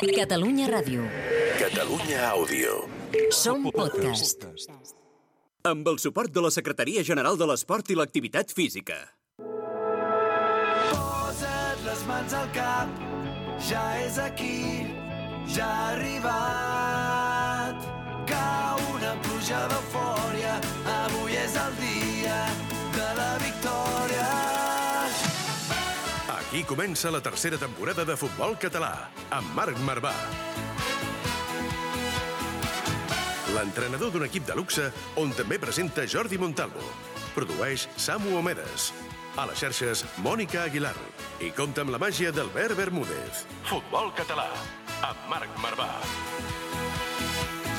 Catalunya Ràdio. Catalunya Àudio. Som podcast. Amb el suport de la Secretaria General de l'Esport i l'Activitat Física. Posa't les mans al cap, ja és aquí, ja ha arribat. Cau una pluja d'eufòria, avui Aquí comença la tercera temporada de Futbol Català, amb Marc Marvà. L'entrenador d'un equip de luxe on també presenta Jordi Montalvo. Produeix Samu Omedes. A les xarxes, Mònica Aguilar. I compta amb la màgia d'Albert Bermúdez. Futbol Català, amb Marc Marvà.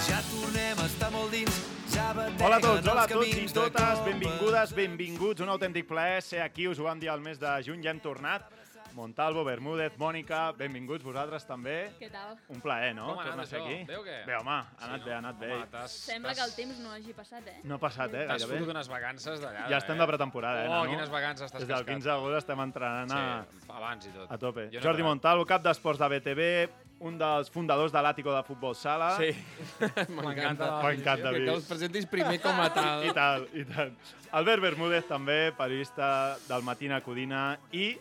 Ja tornem a estar molt dins, Hola a tots, hola a tots i totes, benvingudes, benvinguts, un autèntic plaer ser aquí, us ho vam dir al mes de juny, ja hem tornat. Montalvo, Bermúdez, Mònica, benvinguts vosaltres també. Què tal? Un plaer, no? Com ha anat això? aquí. Bé o què? Bé, home, ha anat bé, ha anat bé. Home, t'has- Sembla que el temps no hagi passat, eh? No ha passat, eh, T'has fotut unes vacances d'allà. Ja estem de pretemporada, eh, Oh, quines vacances t'has Des del cascat. 15 d'agost estem entrenant a, Sí, abans i tot. a tope. Jo no Jordi. Montalvo, cap d'esports de BTV, un dels fundadors de l'Àtico de Futbol Sala. Sí, m'encanta. M'encanta, Que, els presentis primer com a tal. I tal, i tant. Albert Bermúdez també, periodista del Matina Codina i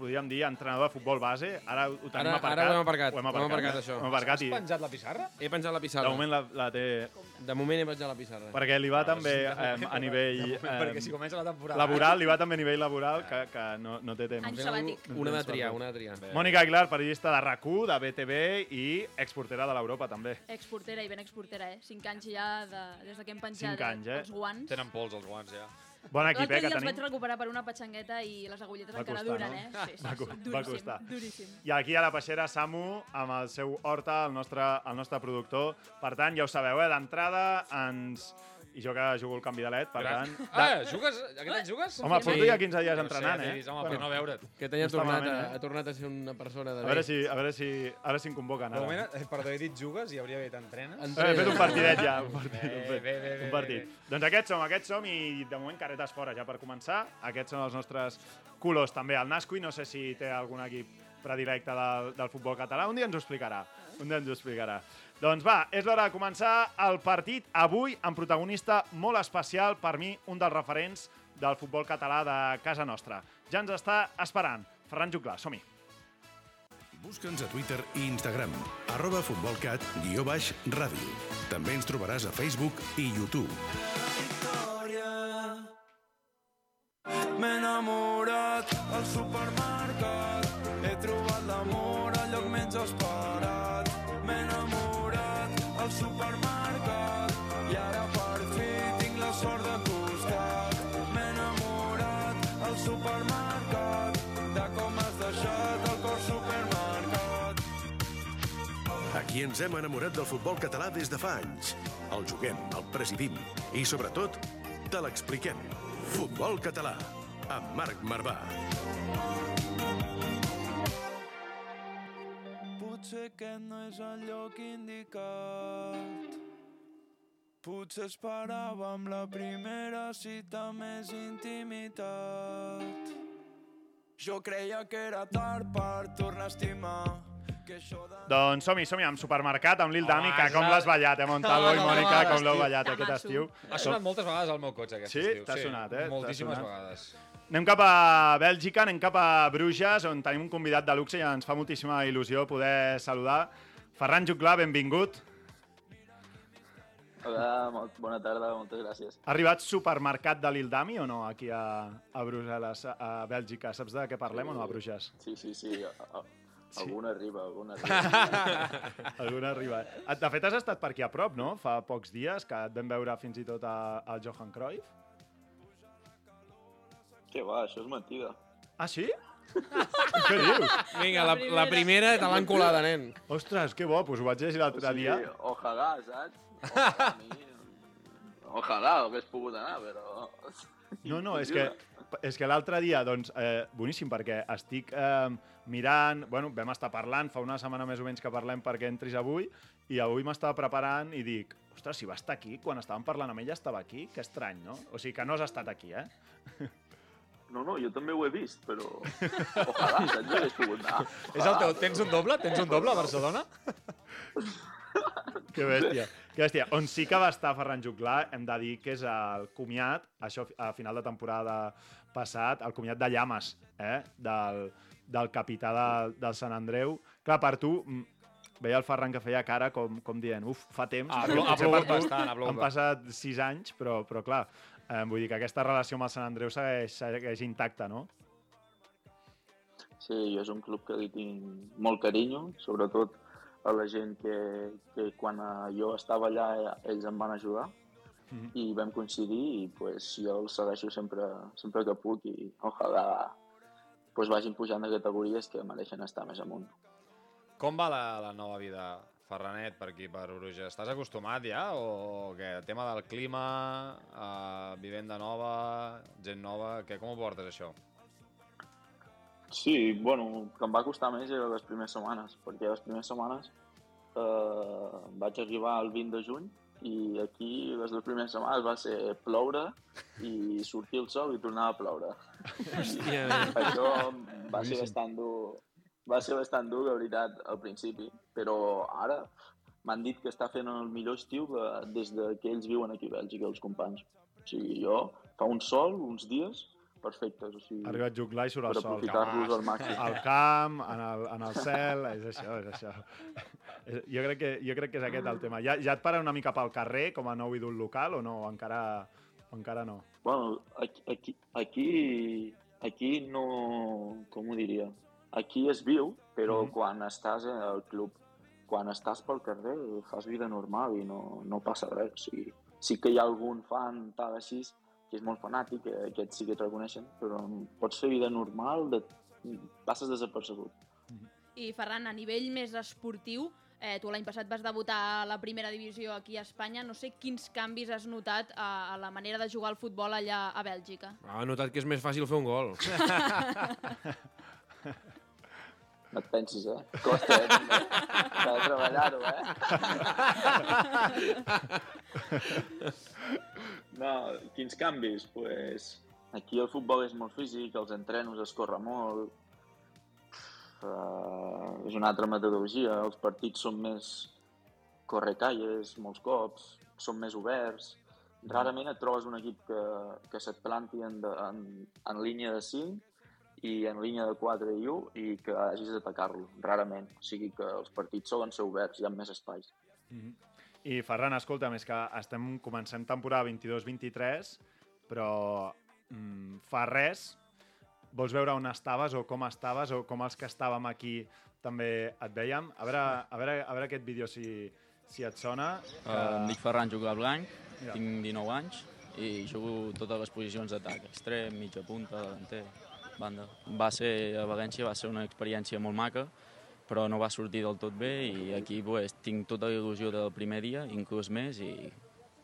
podríem dir entrenador de futbol base. Ara ho tenim Ara- aparcat. ara ho hem aparcat. Ho hem Ho hem aparcat, aparcat, eh? això. Ho hem aparcat i Has penjat la pissarra? He penjat la de pissarra. moment la, la té... De moment he penjat la pissarra. Perquè li va també eh, a nivell Perquè eh, si comença la temporada... laboral, li va també a nivell laboral que, que no, no té temps. Any sabàtic. Una de triar, una de triar. Mònica Aguilar, periodista de rac de BTV i exportera de l'Europa també. Exportera i ben exportera, eh? Cinc anys ja de, des de que hem penjat Cinc anys, eh? els guants. Tenen pols els guants, ja. Bon equip, L'altre eh, que dia els vaig tenim. recuperar per una petxangueta i les agulletes Va encara costar, duren, no? eh? Sí, sí, Va sí, co- va duríssim, costar. duríssim. I aquí a la peixera, Samu, amb el seu Horta, el nostre, el nostre productor. Per tant, ja ho sabeu, eh? d'entrada ens... I jo que jugo el canvi de led, per tant... De... Ah, jugues? Aquest any jugues? Home, porto ja 15 dies No ho sé, entrenant, eh? Home, per no veure't. Que està tornat, malament, a, eh? ha tornat a ser una persona de A veure si, a veure si, ara si em convoquen. De Ara. moment, eh, perdó, he dit jugues i hauria d'haver dit entrenes. Eh, he fet un partidet ja, un partit, Bé, un, bé, bé, bé, un partit. bé. Doncs aquests som, aquests som i de moment caretes fora ja per començar. Aquests són els nostres colors també. El Nasqui, no sé si té algun equip predilecte del, del futbol català. Un dia ens ho explicarà. Un dia ens ho explicarà. Doncs va, és l'hora de començar el partit avui amb protagonista molt especial, per mi, un dels referents del futbol català de casa nostra. Ja ens està esperant. Ferran Juclar, som-hi. Busca'ns a Twitter i Instagram, arroba futbolcat, guió baix, ràdio. També ens trobaràs a Facebook i YouTube. victòria. M'he enamorat al supermercat, Aquí ens hem enamorat del futbol català des de fa anys. El juguem, el presidim i, sobretot, te l'expliquem. Futbol català, amb Marc Marvà. Potser aquest no és el lloc indicat. Potser esperàvem la primera cita més intimitat. Jo creia que era tard per tornar a estimar. Doncs som-hi, som-hi, amb supermercat, amb l'Il Dami, Home, que com l'has ballat, eh, Montalvo i Mònica, com l'heu ballat aquest estiu. Ha sonat moltes vegades al meu cotxe, aquest Sí? estiu. T'ha sonat, eh? Moltíssimes sonat. vegades. Anem cap a Bèlgica, anem cap a Bruges, on tenim un convidat de luxe i ens fa moltíssima il·lusió poder saludar. Ferran Juclar, benvingut. Hola, molt, bona tarda, moltes gràcies. Ha arribat supermercat de l'Il Dami o no, aquí a, a Brussel·les, a Bèlgica? Saps de què parlem o no, a Bruges? Sí, sí, sí, Sí. alguna arriba, alguna arriba. Alguna arriba. De fet, has estat per aquí a prop, no? Fa pocs dies, que et vam veure fins i tot a- al Johan Cruyff. Què va, això és mentida. Ah, sí? Què dius? Vinga, la, la primera te l'han colada, nen. Ostres, que bo, doncs ho vaig llegir l'altre dia. ojalà, saps? Ojalà, mi... Ojalà hagués pogut anar, però... No, no, és que, és que l'altre dia, doncs, eh, boníssim, perquè estic eh, mirant, bueno, vam estar parlant, fa una setmana més o menys que parlem perquè entris avui, i avui m'estava preparant i dic, ostres, si va estar aquí, quan estàvem parlant amb ella estava aquí, que estrany, no? O sigui, que no has estat aquí, eh? No, no, jo també ho he vist, però... Ojalà, saps? Jo hagués pogut anar. És el teu... Tens un doble? Tens un doble a Barcelona? Que bèstia. Que bèstia. On sí que va estar Ferran Juclà, hem de dir que és el comiat, això a final de temporada passat, el comiat de Llames, eh? del, del capità de, del Sant Andreu. Clar, per tu, mm, veia el Ferran que feia cara com, com dient, uf, fa temps. Ha ha plogut bastant, ha plogut Han passat sis anys, però, però clar, eh, vull dir que aquesta relació amb el Sant Andreu segueix, segueix intacta, no? Sí, jo és un club que li tinc molt carinyo, sobretot a la gent que, que quan eh, jo estava allà ells em van ajudar Mhm. i vam coincidir i pues, jo els segueixo sempre, sempre que puc i ojalà pues, vagin pujant de categories que mereixen estar més amunt. Com va la, la nova vida, Ferranet, per aquí, per Bruges? Estàs acostumat ja o què? El tema del clima, eh, vivenda nova, gent nova, què, com ho portes, això? Sí, bueno, que em va costar més eren les primeres setmanes, perquè les primeres setmanes eh, vaig arribar el 20 de juny i aquí les dues primeres setmanes va ser ploure i sortir el sol i tornar a ploure. Hòstia, Això va ser bastant dur, va ser bastant dur, la veritat, al principi, però ara m'han dit que està fent el millor estiu de, des de que ells viuen aquí a Bèlgica, els companys. O sigui, jo, fa un sol, uns dies, perfectes. O sigui, Ha arribat Juclà i surt per el sol. aprofitar-los al màxim. Al camp, en el, en el cel, és això, és això. És- Jo crec, que, jo crec que és aquest el tema. Ja, ja et para una mica pel carrer, com a nou ídol local, o no? O encara, o encara no? Bueno, aquí, aquí, aquí, no... Com ho diria? Aquí es viu, però Mhm. quan estàs al club, quan estàs pel carrer, fas vida normal i no, no passa res. O sigui, sí que hi ha algun fan tal així que és molt fanàtic, que aquests sí que et reconeixen, però pots fer vida normal, de, passes desapercebut. I Ferran, a nivell més esportiu, eh, tu l'any passat vas debutar a la primera divisió aquí a Espanya. No sé quins canvis has notat a, a la manera de jugar al futbol allà a Bèlgica. Ha notat que és més fàcil fer un gol. No et pensis, eh? Costa, eh? S'ha de treballar-ho, eh? No, quins canvis? Pues, aquí el futbol és molt físic, els entrenos es corre molt, uh, és una altra metodologia, els partits són més correcalles, molts cops, són més oberts. Rarament et trobes un equip que, que se't planti en, de, en, en línia de 5 i en línia de 4 i 1 i que hagis d'atacar-lo, rarament. O sigui que els partits solen ser oberts, hi ha més espais. I Ferran, escolta, més que estem començant temporada 22-23, però mm, fa res, vols veure on estaves o com estaves o com els que estàvem aquí també et veiem? A veure, a veure, a veure aquest vídeo si, si et sona. Uh, em dic Ferran Jugar Blanc, Mira. tinc 19 anys i jugo totes les posicions d'atac, extrem, mitja punta, davanter, banda. Va ser, a València va ser una experiència molt maca, però no va sortir del tot bé i aquí pues, tinc tota la il·lusió del primer dia, inclús més, i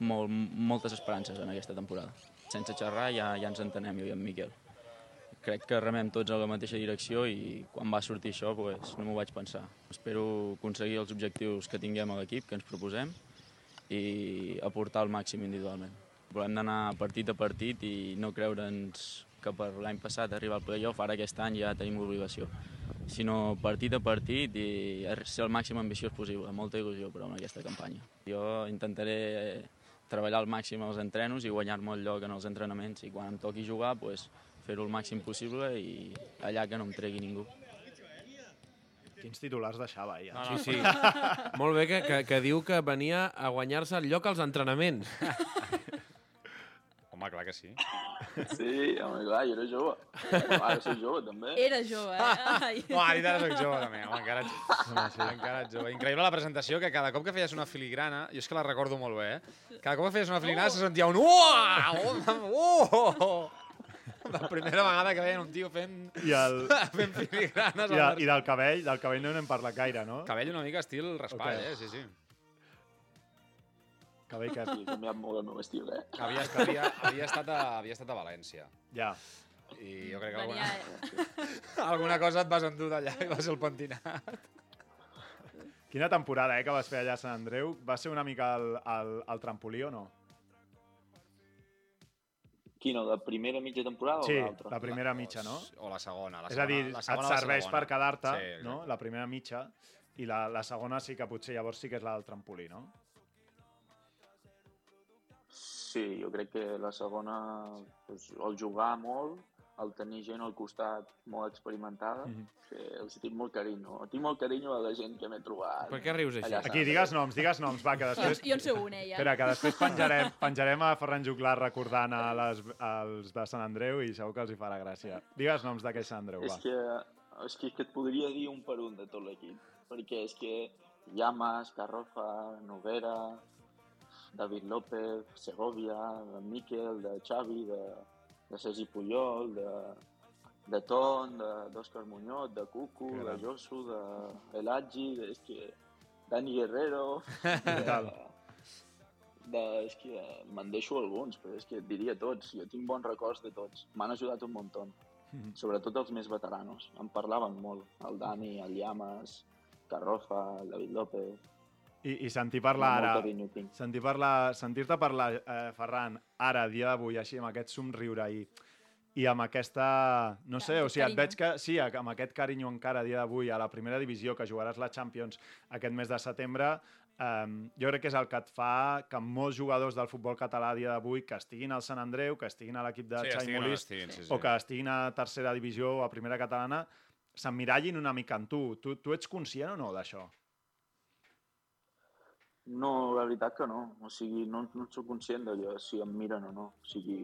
molt, moltes esperances en aquesta temporada. Sense xerrar ja, ja ens entenem, jo i en Miquel. Crec que remem tots a la mateixa direcció i quan va sortir això pues, no m'ho vaig pensar. Espero aconseguir els objectius que tinguem a l'equip, que ens proposem, i aportar el màxim individualment. Volem d'anar partit a partit i no creure'ns que per l'any passat arribar al playoff, ara aquest any ja tenim l'obligació, sinó partit a partit i ser el màxim ambiciós possible, molta il·lusió però en aquesta campanya. Jo intentaré treballar al màxim als entrenos i guanyar-me el lloc en els entrenaments i quan em toqui jugar pues, fer-ho el màxim possible i allà que no em tregui ningú. Quins titulars deixava, ja. Sí, sí. Molt bé que, que, que diu que venia a guanyar-se el lloc als entrenaments. Home, clar que sí. Sí, home, clar, jo era jove. Ara soc jove, també. Era jove, eh? Ai. No, ara ara soc jove, també. Home, encara ets, home, sí. encara ets jove. Increïble la presentació, que cada cop que feies una filigrana, jo és que la recordo molt bé, eh? Cada cop que feies una filigrana se sentia un uah! Oh! La primera vegada que veien un tio fent, I, el, fent filigranes i, al de, I del cabell, del cabell no n'hem parlat gaire, no? Cabell una mica estil raspall, Ok. eh? Sí, sí. Cabell que... Sí, canviat molt el meu estil, eh? Havia, havia, havia, estat a, havia estat a València. Ja. I jo crec que Venia, alguna, eh? alguna cosa et vas endur d'allà i vas al pentinat. Quina temporada, eh, que vas fer allà a Sant Andreu. Va ser una mica el, el, el trampolí o no? Quina, de primera mitja temporada Sí, o l'altra? la primera mitja, no? O la segona. La És a dir, segona, la et segona la serveix segona. per quedar-te, Sí, exacte. no? La primera mitja, i la, la segona sí que potser llavors sí que és la del trampolí, no? Sí, jo crec que la segona, doncs, el jugar molt, el tenir gent al costat molt experimentada, Mhm. que els tinc molt carinyo. Tinc molt carinyo a la gent que m'he trobat. Per què rius així? allà Aquí, digues noms, digues noms, va, que Jo, després... jo en sé una, ja. Espera, que després penjarem, penjarem a Ferran Juglar recordant a les, als de Sant Andreu i segur que els hi farà gràcia. Digues noms d'aquell Sant Andreu, És va. que, és que, que et podria dir un per un de tot l'equip, perquè és que Llamas, Carrofa, Noguera, David López, Segovia, de Miquel, de Xavi, de, de Sergi Puyol, de, de Ton, d'Òscar Muñoz, de Cucu, Que de gran. Josu, de El Hadji, de, és que Dani Guerrero... De, de, és que me'n deixo alguns, però és que et diria tots. Jo tinc bons records de tots. M'han ajudat un muntó. Mhm. Sobretot els més veteranos. Em parlaven molt. El Dani, el Llamas, Carrofa, el David López... I, I sentir parlar ara... Sentir parlar, sentir-te parlar, eh, Ferran, ara, a dia d'avui, així, amb aquest somriure i, i amb aquesta... No sé, o sigui, et veig que... Sí, amb aquest carinyo encara a dia d'avui a la primera divisió, que jugaràs la Champions aquest mes de setembre, eh, jo crec que és el que et fa que molts jugadors del futbol català a dia d'avui que estiguin al Sant Andreu, que estiguin a l'equip de Sí, on Molist, estiguin, sí, sí. o que estiguin a tercera divisió o a primera catalana, s'emmirallin una mica en tu. Tu, tu ets conscient o no d'això? No, la veritat que no. O sigui, no, no soc conscient de que si em miren o no. O sigui,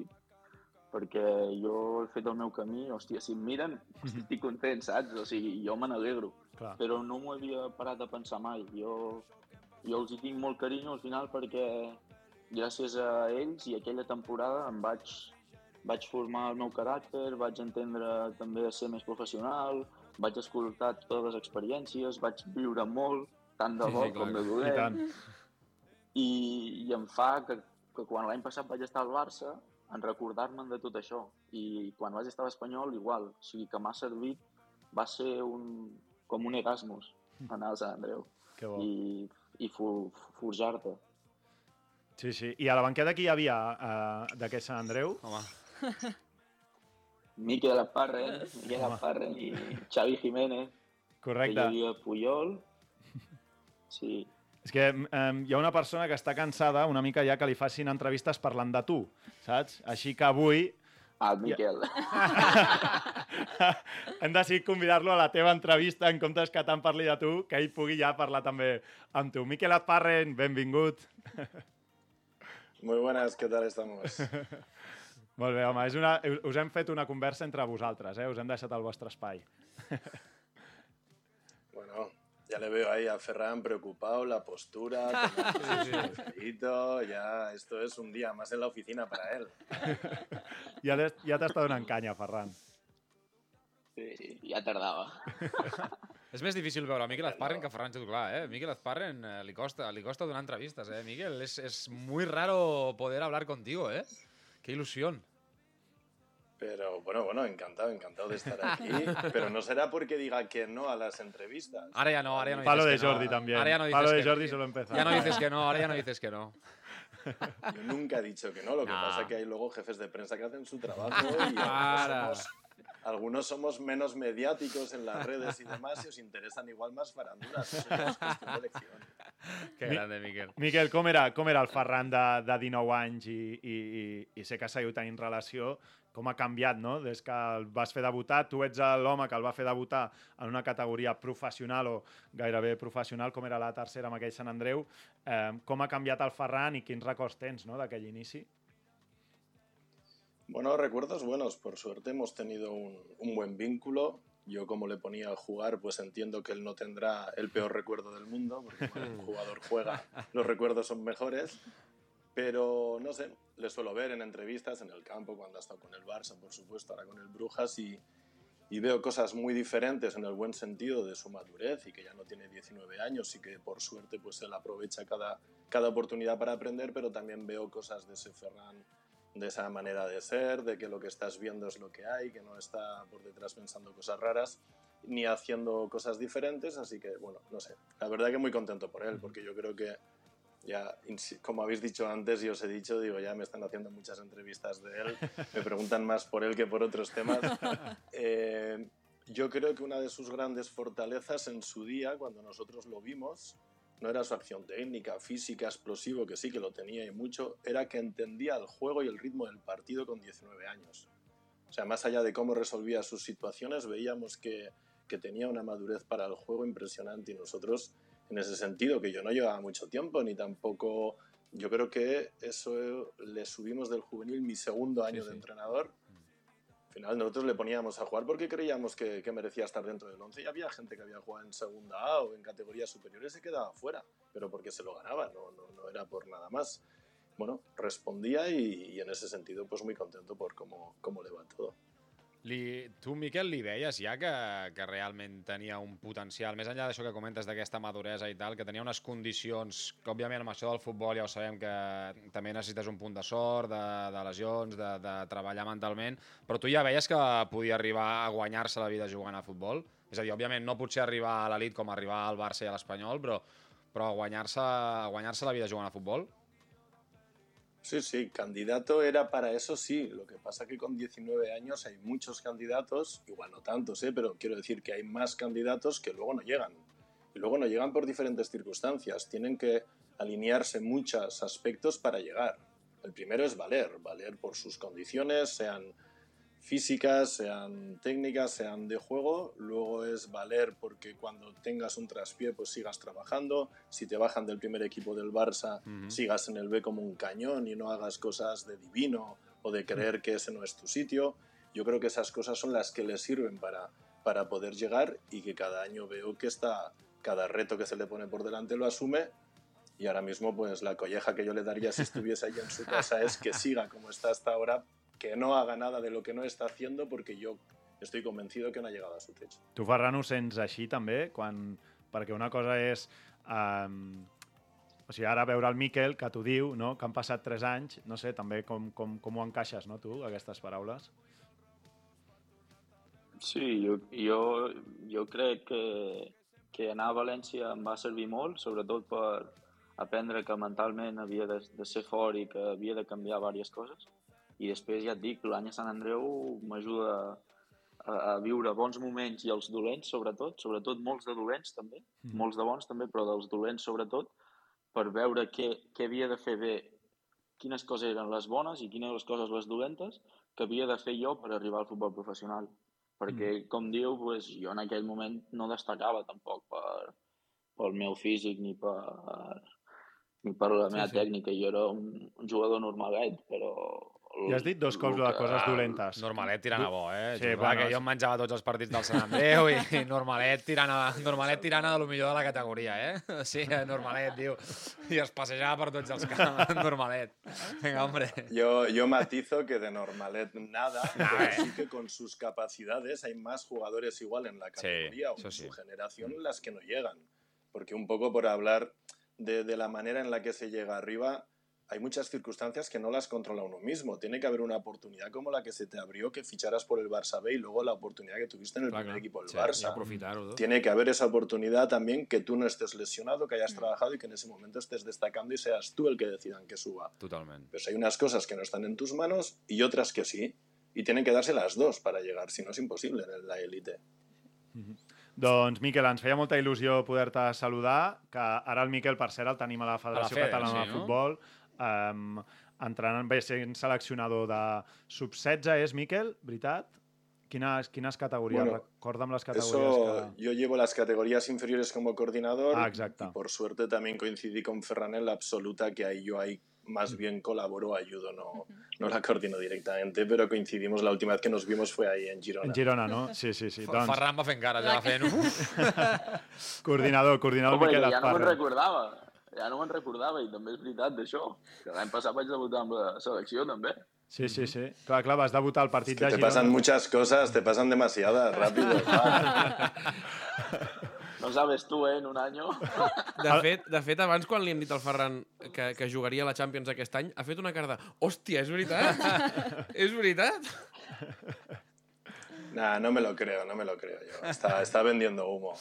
perquè jo he fet el meu camí, hòstia, si em miren, hòstia, estic content, saps? O sigui, jo me n'alegro. Però no m'ho havia parat de pensar mai. Jo, jo els hi tinc molt carinyo al final perquè gràcies a ells i aquella temporada em vaig, vaig formar el meu caràcter, vaig entendre també a ser més professional, vaig escoltar totes les experiències, vaig viure molt, tant de Sí, bo sí, com clar. de I dolent tant. i, i em fa que, que quan l'any passat vaig estar al Barça en recordar-me'n de tot això i quan vaig estar a l'Espanyol igual, o sigui que m'ha servit va ser un, com un Erasmus anar al Sant Andreu Que bo. i, i for, forjar-te Sí, sí. I a la banqueta qui hi havia uh, d'aquest Sant Andreu? Home, Miquel Esparren, Miquel. Esparren i Xavi Jiménez que hi Correcte. havia Puyol sí, És que um, hi ha una persona que està cansada una mica ja que li facin entrevistes parlant de tu, saps? Així que avui el Miquel hem decidit convidar-lo a la teva entrevista en comptes que tant parli de tu, que ell pugui ja parlar també amb tu. Miquel Azparren, benvingut. Muy buenas, ¿qué tal estamos? Molt bé, home, és una, us hem fet una conversa entre vosaltres, eh? us hem deixat el vostre espai. Ya le veo ahí a Ferran preocupado, la postura, con el cafeíto, ya esto es un día más en la oficina para él. Ja, t'he- ja t'està donant canya, Ferran. sí, ja tardava és més difícil veure Miquel Azparren que Ferran Juglar, eh? Miquel Azparren eh, li, costa, li costa donar entrevistes, eh? Miquel, es, es muy raro poder hablar contigo, eh? Qué ilusión. Pero bueno, bueno, encantado, encantado de estar aquí. Pero no será porque diga que no a las entrevistas. Ahora ya no, ahora ya no Palo de dices que no. Jordi también. Ahora ya no dices Palo de que- Jordi solo empezar. Ya no dices que no, ahora ya no dices que no. Yo nunca he dicho que no, lo que No. pasa es que hay luego jefes de prensa que hacen su trabajo y somos, algunos somos menos mediáticos en las redes y demás y os interesan igual más faranduras. Eso es de. Que Mi- grande, Miquel. Miquel, com era, com era el Ferran de, de 19 anys i, i, i, i sé que seguiu tenint relació, com ha canviat, no? Des que el vas fer debutar, tu ets l'home que el va fer debutar en una categoria professional o gairebé professional, com era la tercera amb aquell Sant Andreu. Eh, com ha canviat el Ferran i quins records tens no, d'aquell inici? Bueno, recuerdos buenos, por suerte hemos tenido un, un buen vínculo. Yo como le ponía a jugar, pues entiendo que él no tendrá el peor recuerdo del mundo, porque cuando un jugador juega los recuerdos son mejores. Pero no sé, le suelo ver en entrevistas, en el campo, cuando ha estado con el Barça, por supuesto, ahora con el Brujas, y, y veo cosas muy diferentes en el buen sentido de su madurez y que ya no tiene 19 años y que por suerte pues él aprovecha cada, cada oportunidad para aprender, pero también veo cosas de ese Ferran de esa manera de ser, de que lo que estás viendo es lo que hay, que no está por detrás pensando cosas raras ni haciendo cosas diferentes, así que bueno, no sé, la verdad que muy contento por él, porque yo creo que ya, como habéis dicho antes y os he dicho, digo, ya me están haciendo muchas entrevistas de él, me preguntan más por él que por otros temas. Eh, yo creo que una de sus grandes fortalezas en su día, cuando nosotros lo vimos, no era su acción técnica, física, explosivo, que sí que lo tenía y mucho, era que entendía el juego y el ritmo del partido con 19 años. O sea, más allá de cómo resolvía sus situaciones, veíamos que, que tenía una madurez para el juego impresionante y nosotros, en ese sentido, que yo no llevaba mucho tiempo, ni tampoco... Yo creo que eso le subimos del juvenil mi segundo año de entrenador. Al final nosotros le poníamos a jugar porque creíamos que, que merecía estar dentro del 11 y había gente que había jugado en segunda A o en categorías superiores y se quedaba fuera, pero porque se lo ganaba, no, no, no era por nada más. Bueno, respondía y, y en ese sentido pues muy contento por cómo, cómo le va todo. Li, tu, Miquel, li veies ja que, que realment tenia un potencial, més enllà d'això que comentes d'aquesta maduresa i tal, que tenia unes condicions, que òbviament amb això del futbol ja ho sabem que també necessites un punt de sort, de, de lesions, de, de treballar mentalment, però tu ja veies que podia arribar a guanyar-se la vida jugant a futbol? És a dir, òbviament no potser arribar a l'elit com arribar al Barça i a l'Espanyol, però, però guanyar-se guanyar la vida jugant a futbol? Sí, sí, candidato era para eso, sí. Lo que pasa que con 19 años hay muchos candidatos, igual no tantos, ¿eh? pero quiero decir que hay más candidatos que luego no llegan. Y luego no llegan por diferentes circunstancias. Tienen que alinearse muchos aspectos para llegar. El primero es valer, valer por sus condiciones, sean físicas, sean técnicas, sean de juego. Luego es valer porque cuando tengas un traspié, pues sigas trabajando. Si te bajan del primer equipo del Barça, sigas en el B como un cañón y no hagas cosas de divino o de creer que ese no es tu sitio. Yo creo que esas cosas son las que le sirven para, para poder llegar y que cada año veo que está, cada reto que se le pone por delante lo asume. Y ahora mismo, pues la colleja que yo le daría si estuviese allí en su casa es que siga como está hasta ahora, que no haga nada de lo que no está haciendo, porque yo estoy convencido que no ha llegado a su techo. Tu, Ferran, ho sents així també? Quan... Perquè una cosa és... Um... O sigui, ara veure el Miquel, que t'ho diu, no? que han passat 3 anys, no sé, també com, com, com ho encaixes, no, tu, aquestes paraules? Sí, jo, jo, jo crec que, que anar a València em va servir molt, sobretot per aprendre que mentalment havia de, de ser fort i que havia de canviar diverses coses. I després, ja et dic, l'any a Sant Andreu m'ajuda a, a viure bons moments i els dolents, sobretot, sobretot molts de dolents també, Mhm. molts de bons també, però dels dolents sobretot, per veure què, què havia de fer bé, quines coses eren les bones i quines les coses les dolentes que havia de fer jo per arribar al futbol professional. Perquè, com diu, pues, jo en aquell moment no destacava tampoc per, pel meu físic ni per, ni per la Sí, meva sí. tècnica. Jo era un, un jugador normalet, però... I has dit dos cops de coses dolentes. Normalet tirant a bo, eh? Sí, Sí, bueno, que jo em menjava tots els partits del Sant Andreu i, Normalet tirant a, Normalet tirant a de lo millor de la categoria, eh? Sí, Normalet, diu. I es passejava per tots els camps, Normalet. Vinga, hombre. Yo, yo matizo que de Normalet nada, Nah, pero eh. sí que con sus capacidades hay más jugadores igual en la categoría o eso en sí. su generación las que no llegan. Porque un poco por hablar de, de la manera en la que se llega arriba, hay muchas circunstancias que no las controla uno mismo. Tiene que haber una oportunidad como la que se te abrió, que ficharas por el Barça B y luego la oportunidad que tuviste en el Clar, primer equipo del Sí, Barça. no? Tiene que haber esa oportunidad también que tú no estés lesionado, que hayas trabajado y que en ese momento estés destacando y seas tú el que decidan que suba. Totalment. Pues hay unas cosas que no están en tus manos y otras que sí. Y tienen que darse las dos para llegar, si no es imposible en la élite. Doncs, Miquel, ens feia molta il·lusió poder-te saludar, que ara el Miquel, per cert, el tenim a la Federació Fede, Catalana sí, de no? Um, entrenant, bé, sent seleccionador de sub-16, és, Miquel? Veritat? Quines, quines categories? Bueno, Recorda'm les Eso, categories que... yo llevo las categorías inferiores como coordinador. Ah, exacto. Y por suerte también coincidí con Ferran en la absoluta, que ahí yo ahí más bien colaboro, ayudo, no, no la coordino directamente, pero coincidimos la última vez que nos vimos fue ahí en Girona. En Girona, no? Sí, sí, sí. Doncs... Ferran va fent cara, ja va fent... Coordinador, coordinador Home, que Miquel ja no me'n recordava. Ja no me'n recordava i també és veritat d'això. Que l'any passat vaig debutar amb la selecció també. Sí, sí, sí. Clar, clar, vas debutar al partit Que de te Girona. pasan muchas cosas, te pasan demasiadas, rápido. No sabes tu, eh, en un any. De fet, de fet, abans, quan li hem dit al Ferran que, que jugaria a la Champions aquest any, ha fet una cara de... Hòstia, és veritat? és veritat? Nah, no me lo creo, no me lo creo yo. Está, está vendiendo humo.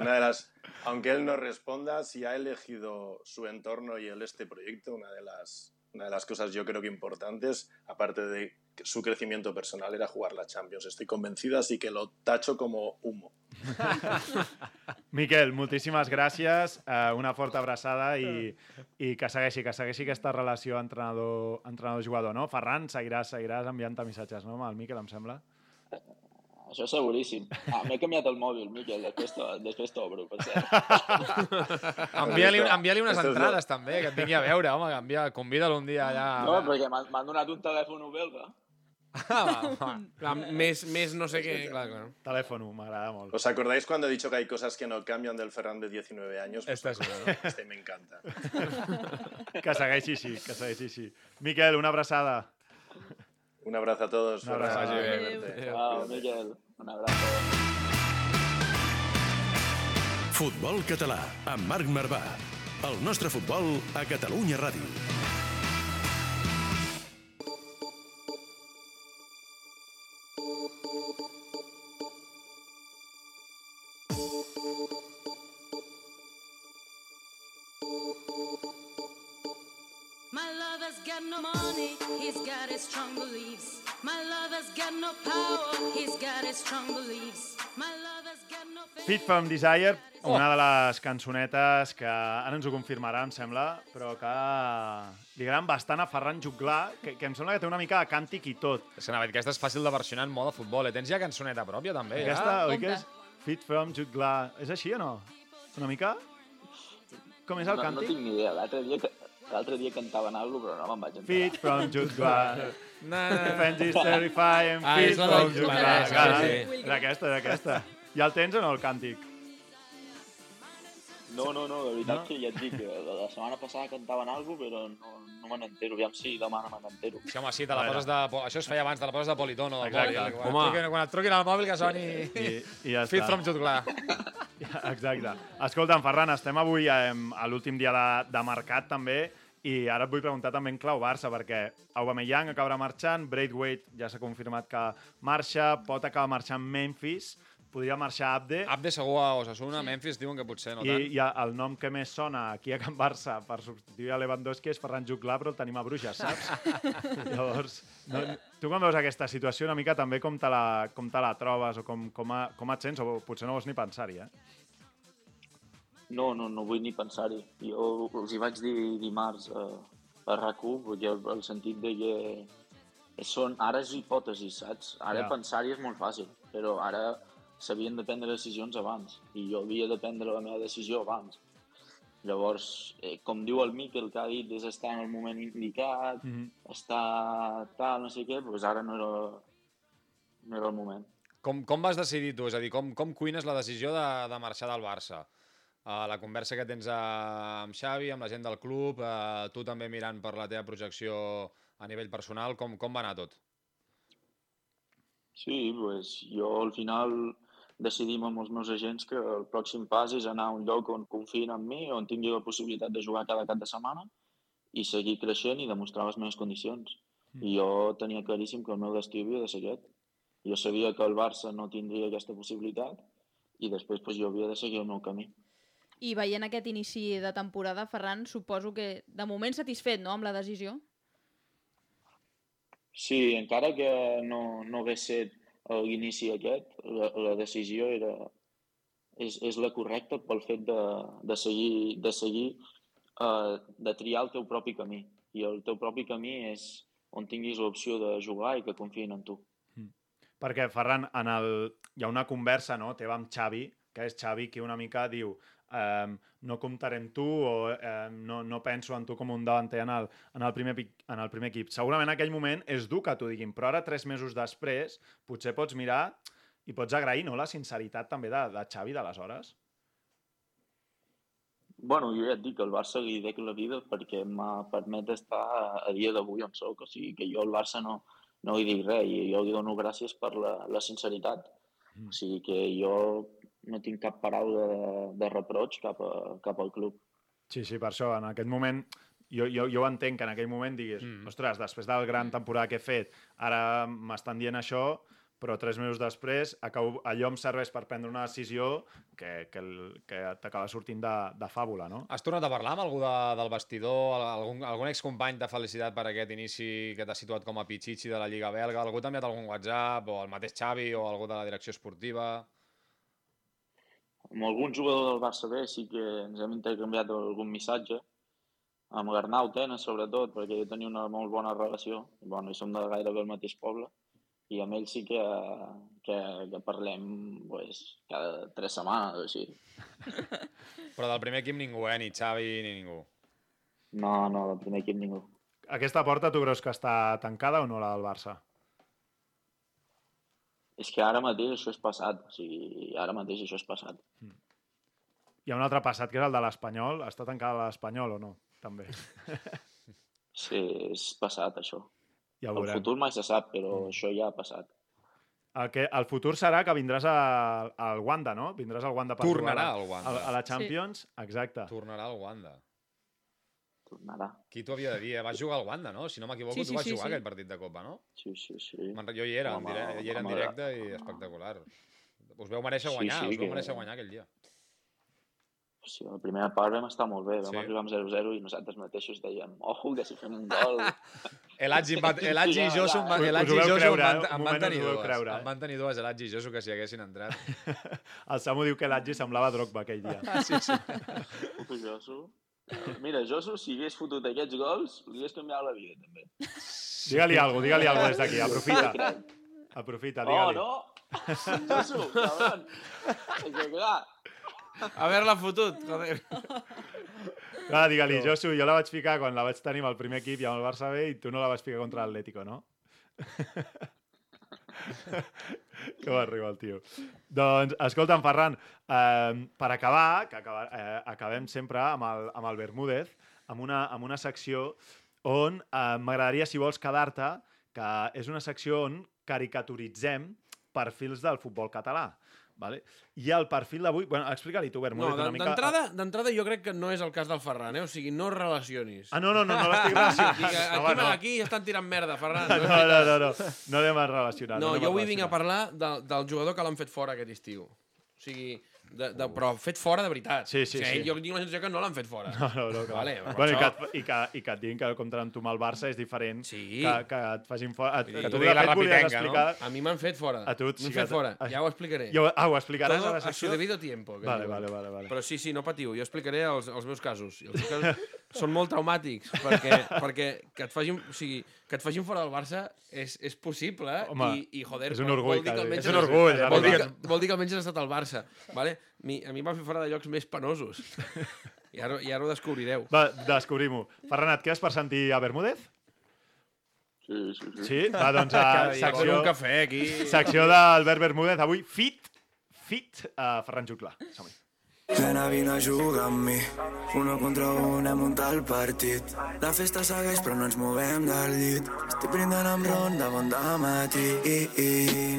Una de las... aunque él no responda, si ha elegido su entorno y él este proyecto, una de las, una de las cosas yo creo que importantes, aparte de su crecimiento personal, era jugar la Champions. Estoy convencida, así que lo tacho como humo. Miquel, moltíssimes gràcies, eh, una forta abraçada i, i que segueixi, que segueixi aquesta relació entrenador- entrenador-jugador, no? Ferran, seguiràs, seguiràs enviant-te missatges, no? Amb el Miquel, em sembla. Això seguríssim. Ah, M'he canviat el mòbil, Miquel, després t'o- després t'obro, per cert. Envia-li envia unes entrades, també, que et vingui a veure, home, que envia, convida'l un dia allà. No, perquè m'han donat un telèfon belga. Clar, més, més no sé què, clar, clar. Telèfono, m'agrada molt. ¿Os acordáis cuando he dicho que hay cosas que no cambian del Ferran de 19 años? Pues Esta es una, ¿no? Este me encanta. Que segueixi així, que segueixi així. Miquel, una abraçada. Un abrazo a todos. Un abrazo. Ciao, Miquel. Un abrazo. Futbol català, amb Marc Marvà. El nostre futbol a Catalunya Ràdio. Fit from Desire, una de les cançonetes que ara ens ho confirmarà, em sembla, però que li agraden bastant a Ferran Juglar, que, que em sembla que té una mica de càntic i tot. És que aquesta és fàcil de versionar en mode futbol. Eh? Tens ja cançoneta pròpia, també, Aquesta, ja? oi que és Fit from Juglar? És així o no? Una mica? Com és el no, no càntic? tinc ni idea. L'altre dia, que- l'altre dia cantaven alguna cosa, però no me'n vaig enterar. Fit from Juglar. Na, Defense is terrifying, Ah, fit és la from de- Juglar. sí, Clar, sí. Era aquesta, era aquesta. Ja el tens o no, el càntic? No, no, no, de veritat No? que ja et dic que la, setmana passada cantaven alguna cosa, però no, no me n'entero. Aviam si demà no me n'entero. Sí, home, sí, te la Veure. poses de... Això es feia abans, te la poses de politono. Del Exacte. Poli, quan, Home. et truquin, quan et truquin al mòbil que soni... I, i ja Fit from Jutglar. Exacte. Escolta'm, Ferran, estem avui eh, a l'últim dia de, de mercat també i ara et vull preguntar també en clau Barça perquè Aubameyang acabarà marxant, Braithwaite ja s'ha confirmat que marxa, pot acabar marxant Memphis, podria marxar Abde Abde segur a Osasuna, Memphis diuen que potser no i, tant. i el nom que més sona aquí a Can Barça per substituir a Lewandowski és Ferran Juclar, però el tenim a Bruges, saps? Llavors, no, tu quan veus aquesta situació una mica també com te la, com te la trobes o com, com, a, com et sents o potser no vols ni pensar-hi, eh? No, no, no vull ni pensar-hi. Jo els hi vaig dir dimarts a, a RAC1, perquè el, el sentit de que són, ara és hipòtesis, saps? Ara Ja. pensar-hi és molt fàcil, però ara s'havien de prendre decisions abans, i jo havia de prendre la meva decisió abans. Llavors, eh, com diu el Miquel, que ha dit, és estar en el moment indicat, Mm -hmm. estar tal, no sé què, doncs ara no era, no era el moment. Com, com vas decidir tu? És a dir, com, com cuines la decisió de, de marxar del Barça? Uh, la conversa que tens uh, amb Xavi, amb la gent del club, uh, tu també mirant per la teva projecció a nivell personal, com, com va anar tot? Sí, pues, jo al final decidim amb els meus agents que el pròxim pas és anar a un lloc on confiïn en mi, on tingui la possibilitat de jugar cada cap de setmana i seguir creixent i demostrar les meves condicions. I jo tenia claríssim que el meu destí havia de ser aquest. Jo sabia que el Barça no tindria aquesta possibilitat i després pues, jo havia de seguir el meu camí. I veient aquest inici de temporada, Ferran, suposo que de moment satisfet, no?, amb la decisió? Sí, encara que no, no hagués set l'inici aquest, la, la decisió era, és, és la correcta pel fet de, de seguir, de, seguir uh, de triar el teu propi camí. I el teu propi camí és on tinguis l'opció de jugar i que confiïn en tu. Perquè, Ferran, en el... hi ha una conversa no, teva amb Xavi, que és Xavi qui una mica diu um, no comptaré amb tu o um, no, no penso en tu com un davanter en el, en, el primer, en el primer equip. Segurament en aquell moment és dur que t'ho diguin, però ara, tres mesos després, potser pots mirar i pots agrair no, la sinceritat també de, de Xavi d'aleshores. Bueno, jo ja et dic, el Barça li dec la vida perquè m'ha permet estar a, dia d'avui on soc. O sigui, que jo al Barça no, no li dic res i jo li dono gràcies per la, la sinceritat. Mm. O sigui que jo no tinc cap paraula de, de reproig cap, a, cap al club. Sí, sí, per això, en aquest moment, jo, jo, jo ho entenc que en aquell moment diguis, mm. ostres, després de la gran temporada que he fet, ara m'estan dient això, però tres mesos després acabo, allò em serveix per prendre una decisió que, que, el- que t'acaba sortint de, de fàbula, no? Has tornat a parlar amb algú de, del vestidor, algun, algun excompany de felicitat per aquest inici que t'ha situat com a pitxitxi de la Lliga belga? Algú t'ha enviat algun WhatsApp, o el mateix Xavi, o algú de la direcció esportiva? Amb algun jugador del Barça B sí que ens hem intercanviat algun missatge, amb l'Arnau Tena sobretot, perquè jo tenia una molt bona relació, i, bueno, i som de gairebé el mateix poble, i amb ell sí que, que, que parlem pues, cada tres setmanes o així. Però del primer equip ningú, eh? Ni Xavi ni ningú. No, no, del primer equip ningú. Aquesta porta tu creus que està tancada o no, la del Barça? És que ara mateix això és passat, o sigui, ara mateix això és passat. Hi ha un altre passat, que és el de l'Espanyol. Està tancada l'Espanyol o no? També. Sí, és passat, això. Ja el futur mai se sap, però això ja ha passat. El, que, el futur serà que vindràs a- al Wanda, no? Vindràs al Wanda per Tornarà jugar a- al Wanda. A, a la Champions, exacte. Tornarà al Wanda. Tornarà. Qui t'ho havia de dir? eh? Vas jugar al Wanda, no? Si no m'equivoco, Sí, tu sí, vas sí, jugar sí. aquell partit de Copa, no? Sí, sí, sí. Jo hi era, en, Home, dire... hi era en home, directe i espectacular. Us veu mereixer Sí, guanyar, sí, us veu que- mereixer guanyar aquell dia. Sí, la primera part vam estar molt bé, vam Sí. arribar amb 0-0 i nosaltres mateixos dèiem, ojo, que si fem un gol... El Atgi, el Atgi i Josu, em van- el Atgi i Josu em van, eh? Tenir dues. creure, eh? Em van tenir dues, el Atgi i Josu, que si haguessin entrat. El Samu diu que l'Atgi semblava Drogba aquell dia. Ah, sí, sí. Ojo, Josu. Mira, Josu, si hagués fotut aquests gols, li hagués canviat la vida, també. Digue-li alguna cosa, digue-li alguna cosa des d'aquí, aprofita. Aprofita, Oh, digue-li. no! Josu, cabron! És que clar, Haver-la fotut, joder. Clar, digue-li, Josu, jo la vaig ficar quan la vaig tenir amb el primer equip i amb el Barça B i tu no la vas ficar contra l'Atlético, no? que va arribar el tio. Doncs, escolta'm, Ferran, eh, per acabar, que acaba, eh, acabem sempre amb el, amb el Bermúdez, amb una, amb una secció on eh, m'agradaria, si vols, quedar-te, que és una secció on caricaturitzem perfils del futbol català. Vale? I el perfil d'avui... Bueno, explica-li tu, Bermúdez, No, una mica... d'entrada d'entrada jo crec que no és el cas del Ferran, eh? O sigui, no relacionis. Ah, no, no, no, no l'estic relacionant. Aquí, aquí, Home, no. aquí estan tirant merda, Ferran. No, no, no, no, no anem a relacionar. No, anem jo avui vinc a parlar de, del jugador que l'han fet fora aquest estiu. O sigui, de, de, però fet fora de veritat. Sí, sí, o sigui, sí. Jo tinc la sensació que no l'han fet fora. No, no, no, clar. Vale, bueno, i, això- que, et- i, que, I que et diguin que compten amb tu amb el Barça és diferent Sí. que, que et facin fora. Et, que que tu, de la fet, volies Rapitenca, no? explicar... A mi m'han fet fora. A tu M'han sí fet que- fora. Ja ho explicaré. Jo, ah, ho explicaràs Todo a la a secció? su debido tiempo. que Vale, vale, vale, vale. Però sí, sí, no patiu. Jo explicaré els, els meus casos. I els meus casos són molt traumàtics, perquè, perquè que, et facin, o sigui, que et facin fora del Barça és, és possible, Home, i, i joder, és un orgull, vol dir que almenys És un orgull, Vol dir, que, vol dir que almenys has estat al Barça. Vale? Mi, a mi em van fer fora de llocs més penosos. I ara, i ara ho descobrireu. Va, descobrim-ho. Ferran, et quedes per sentir a Bermúdez? Sí, sí, sí. Sí? Va, doncs a secció... un cafè, aquí. Secció d'Albert Bermúdez. Avui, fit, fit a Ferran Juclà. Som-hi. Nena, vine a jugar amb mi. Uno contra un hem muntat el partit. La festa segueix però no ens movem del llit. Estic brindant amb ron de bon matí.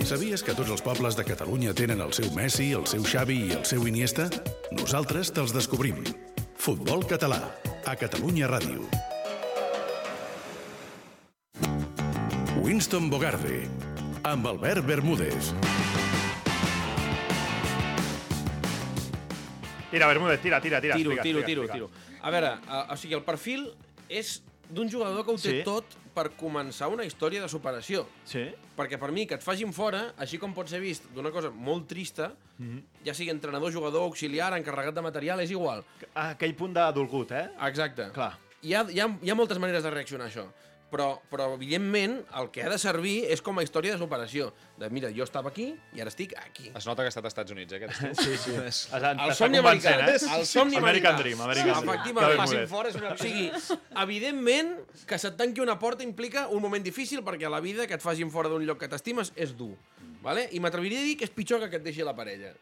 Sabies que tots els pobles de Catalunya tenen el seu Messi, el seu Xavi i el seu Iniesta? Nosaltres te'ls descobrim. Futbol català, a Catalunya Ràdio. Winston Bogarde, amb Albert Bermúdez. Tira, Bermúdez, tira, tira, tira. Tiro, explica, tiro, explica, tiro, explica. tiro. A veure, uh, o sigui, el perfil és d'un jugador que ho té Sí. tot per començar una història de superació. Sí? Perquè per mi que et facin fora, així com pot ser vist d'una cosa molt trista, Mhm. ja sigui entrenador, jugador, auxiliar, encarregat de material, és igual. Ah, aquell punt de dolgut, eh? Exacte. Clar. Hi ha, hi, ha, hi ha moltes maneres de reaccionar a això. Però, però, evidentment, el que ha de servir és com a història de superació. De, mira, jo estava aquí i ara estic aquí. Es nota que ha estat als Estats Units, eh, aquest estiu. Sí, sí. És- El somni americà. El somni American americà. Dream, American Dream. Efectivament. Que Facin fora és una... O sigui, evidentment, que se't tanqui una porta implica un moment difícil perquè a la vida que et facin fora d'un lloc que t'estimes és dur. Vale? I m'atreviria a dir que és pitjor que que et deixi la parella.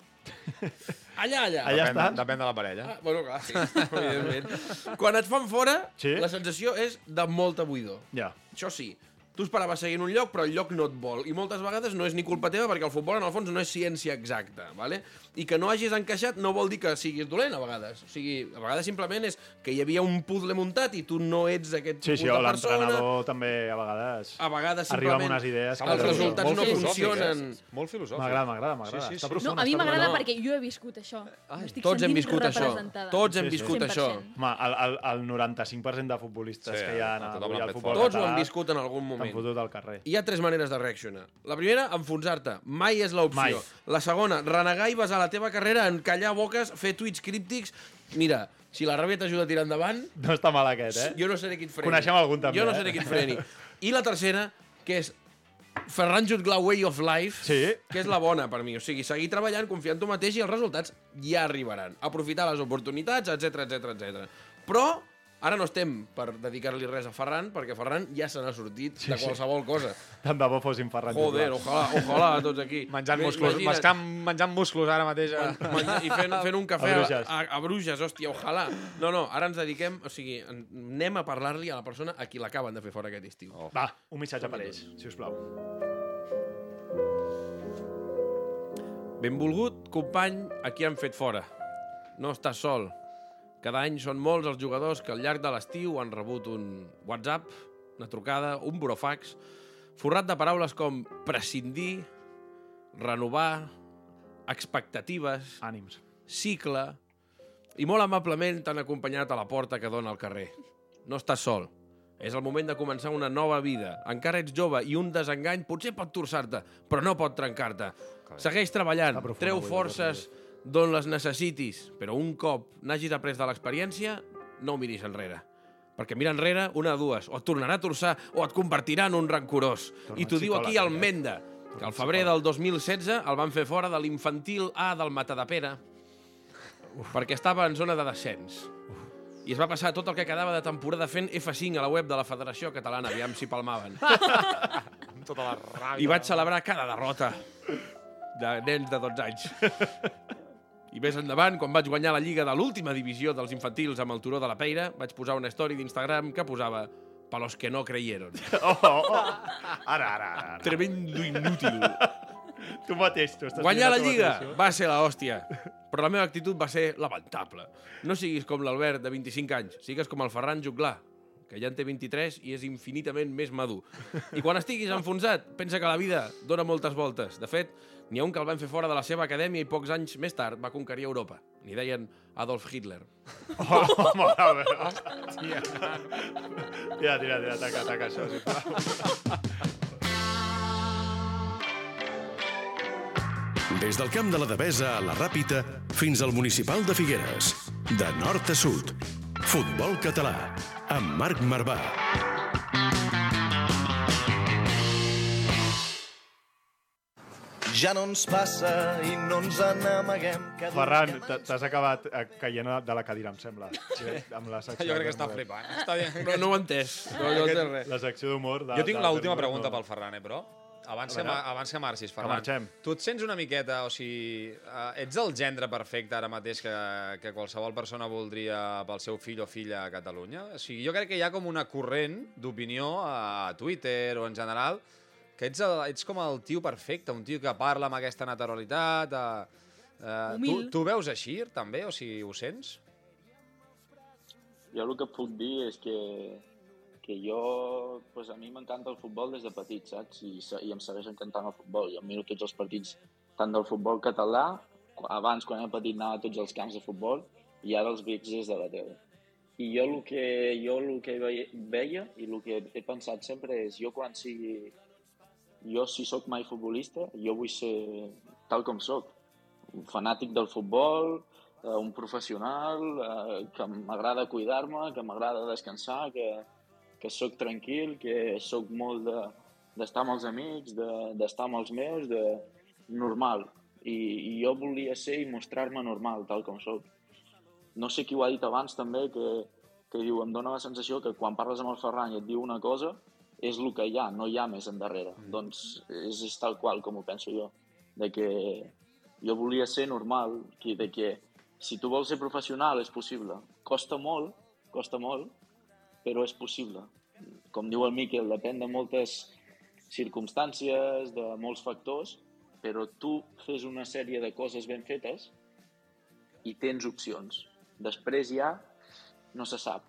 Allà, allà. Allà depèn, estàs? depèn de la parella. Ah, bueno, clar, sí, evidentment. Quan et fan fora, Sí? la sensació és de molta buidor. Ja. Això sí, tu esperaves seguir en un lloc, però el lloc no et vol. I moltes vegades no és ni culpa teva, perquè el futbol, en el fons, no és ciència exacta, ¿vale? I que no hagis encaixat no vol dir que siguis dolent, a vegades. O sigui, a vegades simplement és que hi havia un puzzle muntat i tu no ets aquest Sí, tipus sí, de o persona. l'entrenador també a vegades, A vegades arriba amb simplement unes idees els resultats Molt no funcionen. eh? Molt filosòfic. M'agrada, m'agrada, m'agrada. Sí, sí, Està sí. profund, No, a mi m'agrada profund. perquè jo he viscut això. M'estic tots hem viscut això. Tots hem Sí, sí. viscut això. 100%. Home, el, el, el 95% de futbolistes Sí, que hi ha avui l'han al futbol Tots ho català han viscut en algun t'han moment. fotut al carrer. Hi ha tres maneres de reaccionar. La primera, enfonsar-te. Mai és l'opció. La segona, renegar i basar la teva carrera en callar boques, fer tuits críptics. Mira, si la ràbia t'ajuda a tirar endavant, No està mal aquest, eh? jo no seré qui et freni. Coneixem algun també, Jo no eh? seré qui et freni. I la tercera, que és Ferran Jutglar Way of Life, Sí. que és la bona per mi. O sigui, seguir treballant, confiar en tu mateix i els resultats ja arribaran. Aprofitar les oportunitats, etc etc etc. Però ara no estem per dedicar-li res a Ferran, perquè Ferran ja se n'ha sortit Sí, de sí. qualsevol cosa. Tant de bo fossin Ferran Joder, ojalà, ojalà, tots aquí. Menjant Bé, músculs, imagina't, menjant, menjant músculs ara mateix. A... I fent, fent un cafè A Bruges. a, a Bruges, hòstia, ojalà. No, no, ara ens dediquem, o sigui, anem a parlar-li a la persona a qui l'acaben de fer fora aquest estiu. Oh. Va, un missatge per ells, si us plau. Benvolgut company a qui han fet fora. No estàs sol. Cada any són molts els jugadors que al llarg de l'estiu han rebut un WhatsApp, una trucada, un burofax, forrat de paraules com prescindir, renovar, expectatives, Ànims. cicle, i molt amablement t'han acompanyat a la porta que dona al carrer. No estàs sol. És el moment de començar una nova vida. Encara ets jove i un desengany potser pot torçar-te, però no pot trencar-te. Segueix treballant, treu avui, forces d'on les necessitis, però un cop n'hagis après de l'experiència, no miris enrere. Perquè mira enrere, una de dues, o et tornarà a torçar o et convertirà en un rancorós. Torna I t'ho diu aquí el eh? Menda, que al febrer del 2016 el van fer fora de l'infantil A del Matadepera perquè estava en zona de descens. I es va passar tot el que quedava de temporada fent F5 a la web de la Federació Catalana, aviam si palmaven. Amb tota la ràbia. I vaig celebrar cada derrota de nens de 12 anys. I més endavant, quan vaig guanyar la lliga de l'última divisió dels infantils amb el Turó de la Peira, vaig posar una story d'Instagram que posava pa los que no creyeron. Oh, oh, oh. Ara, ara, ara. Tremendo inútil. Tu mateix, tu estàs Guanyar la Lliga mateix, va ser la hòstia, però la meva actitud va ser lamentable. No siguis com l'Albert, de 25 anys, sigues com el Ferran Juglar, que ja en té 23 i és infinitament més madur. I quan estiguis enfonsat, pensa que la vida dona moltes voltes. De fet, n'hi ha un que el van fer fora de la seva acadèmia i pocs anys més tard va conquerir Europa. N'hi deien Adolf Hitler. Oh, mare meva. Tira, tira, tira, taca, taca això, sisplau. Des del camp de la Devesa a la Ràpita fins al municipal de Figueres. De nord a sud. Futbol català. Amb Marc Marvà. Ja no ens passa i no ens n'amaguem. que Ferran, t'has acabat eh, caient de la cadira, em sembla. Sí, amb la secció Jo crec que està flipant. Està dient... No, no ho he entès. No, no entès res. La secció d'humor de... Jo tinc l'última pregunta no. pel Ferran, eh, però? Abans A que, abans que marxis, Ferran. marxem. Tu et sents una miqueta, o sigui, uh, ets el gendre perfecte ara mateix que, que qualsevol persona voldria pel seu fill o filla a Catalunya? O sigui, jo crec que hi ha com una corrent d'opinió a Twitter o en general que ets, el, ets com el tio perfecte, un tio que parla amb aquesta naturalitat... Uh, uh, tu, Humil. tu ho veus així, també? O sigui, ho sents? Jo el que puc dir és que, que jo, pues a mi m'encanta el futbol des de petit, saps? I, I em segueix encantant el futbol. Jo miro tots els partits, tant del futbol català, abans, quan era petit, anava a tots els camps de futbol, i ara els veig des de la tele. I jo el que, jo el que veia, veia i el que he pensat sempre és, jo quan sigui... Jo, si sóc mai futbolista, jo vull ser tal com sóc. Un fanàtic del futbol, eh, un professional, eh, que m'agrada cuidar-me, que m'agrada descansar, que, que sóc tranquil, que sóc molt de d'estar amb els amics, de- d'estar amb els meus, de normal. I, I jo volia ser i mostrar-me normal, tal com sóc. No sé qui ho ha dit abans també, que, que diu, em dóna la sensació que quan parles amb el Ferran i et diu una cosa, és el que hi ha, no hi ha més endarrere. Mm. Doncs és, és tal qual com ho penso jo. De que jo volia ser normal, que, de que si tu vols ser professional és possible. Costa molt, costa molt, però és possible. com diu el Miquel, depèn de moltes circumstàncies, de molts factors, però tu fes una sèrie de coses ben fetes i tens opcions. Després ja no se sap.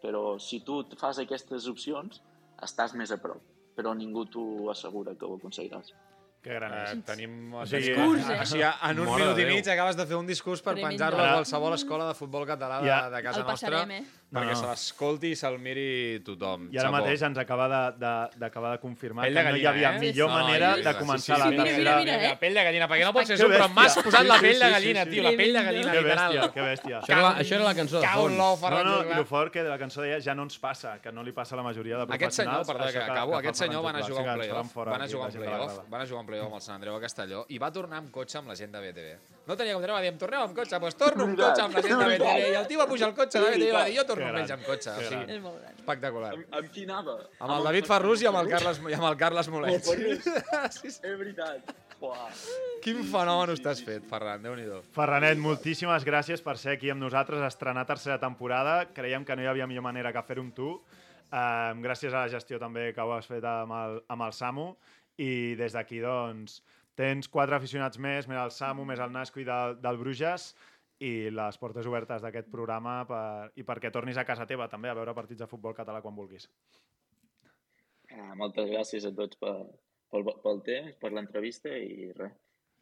Però si tu fas aquestes opcions, estàs més a prop. Però ningú t'ho assegura que ho aconseguiràs. Que gran. Eh, tenim... O sigui, sigui, eh? o sigui, en un Mare minut i mig acabes de fer un discurs per penjar-lo a qualsevol escola de futbol català de, Ja. de casa El nostra passarem, eh? perquè No, no. se l'escolti i se'l miri tothom. I ara Xapó. mateix ens acaba de- de- d'acabar de, de confirmar Pell que de no hi gallina, havia eh? millor No, manera sí, de sí, començar sí, la sí, mira, tercera... mira, mira, pell de gallina, perquè no pot ser Que su, però m'has posat la Sí, pell sí, de sí, gallina, sí, tio, sí. la pell de gallina, Que bèstia, que bèstia. Això era la- això era la cançó de fons. No, no, i el fort que la cançó deia ja no ens passa, que no li passa a la majoria de Aquest senyor, professionals. perdó, que això acabo, que aquest senyor va anar a jugar un Sí, que playoff, faran fora va anar a jugar la un que playoff, l'agrada. va anar a jugar un playoff amb el Sant Andreu a Castelló i va tornar amb cotxe amb la gent de BTV. No tenia com dir, va dir, em torneu amb cotxe, doncs torno amb cotxe amb la gent de BTV. I el tio va pujar al cotxe de BTV i va dir, jo torno amb ells amb cotxe. O sigui, És molt gran. espectacular. Amb, amb qui anava? Amb el David Ferrus i amb el Carles, i amb el Carles Molet. És veritat. Uah. Quin fenomen estàs fet, Ferran, déu-n'hi-do. Ferranet, moltíssimes gràcies per ser aquí amb nosaltres, estrenar tercera temporada. Creiem que no hi havia millor manera que fer-ho amb tu. Uh, gràcies a la gestió també que ho has fet amb el, amb el Samu. I des d'aquí, doncs, tens quatre aficionats més, més el Samu, més el Nasco i del, del Bruges, i les portes obertes d'aquest programa per, i perquè tornis a casa teva també a veure partits de futbol català quan vulguis. Ah, moltes gràcies a tots per, pel, pel temps, per l'entrevista i res,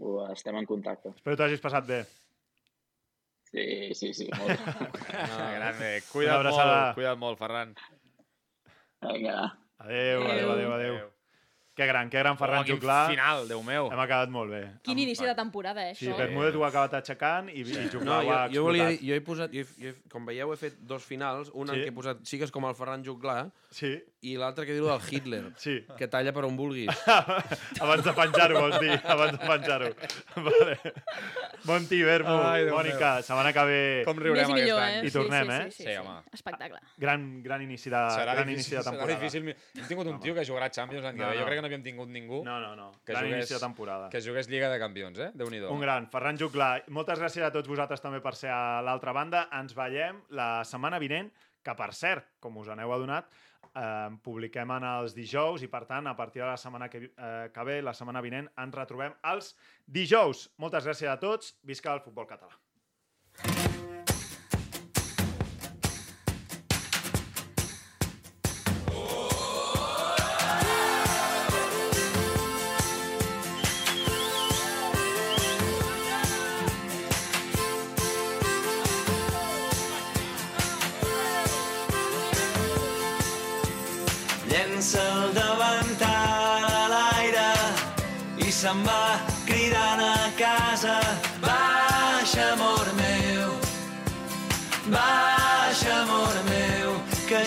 ho, estem en contacte. Espero que t'hagis passat bé. Sí, sí, sí, molt. Ah, grande. Una Cuida't molt, cuida't molt, Ferran. Vinga. Adéu, adéu, adéu, adéu. Que gran, que gran Ferran Oh, quin Juglar. final, Déu meu. Hem acabat molt bé. Quin inici de temporada, eh, Sí, això? Bermúdez ho ha acabat aixecant i, i No, Juglar ho jo, ha jo, volia dir, explotat. jo he posat, jo he, jo he, com veieu, he fet dos finals, un Sí. en què he posat sigues com el Ferran Juglar sí. i l'altre que diu del Hitler, sí. que talla per on vulguis. Abans de penjar-ho, vols dir? Abans de penjar-ho. Vale. Monti, Bermu, Ai, Déu Mònica, setmana que ve... Com riurem Més millor, aquest any. eh? I tornem, sí, sí, eh? Sí, sí, Sí, sí, home. Espectacle. Gran, gran inici de, Serà gran difícil, inici de serà temporada. difícil. Hem tingut un tio que jugarà a Champions l'any que No, ve. Jo no. crec que no havíem tingut ningú No, no, no. que gran jugués, de temporada. que jugués Lliga de Campions, eh? Déu-n'hi-do. Un gran. Ferran Juglar, moltes gràcies a tots vosaltres també per ser a l'altra banda. Ens veiem la setmana vinent, que per cert, com us aneu adonat, eh, publiquem en els dijous i per tant a partir de la setmana que, eh, que ve, la setmana vinent, ens retrobem els dijous. Moltes gràcies a tots. Visca el futbol català.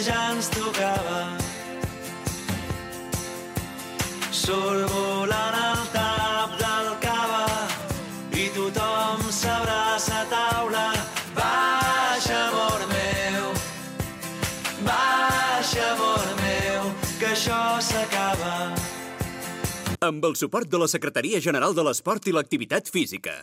Ja ens tocava. Surt volant el tap del cava i tothom s'abraça a taula. Baixa, amor meu, baixa, amor meu, que això s'acaba. Amb el suport de la Secretaria General de l'Esport i l'Activitat Física.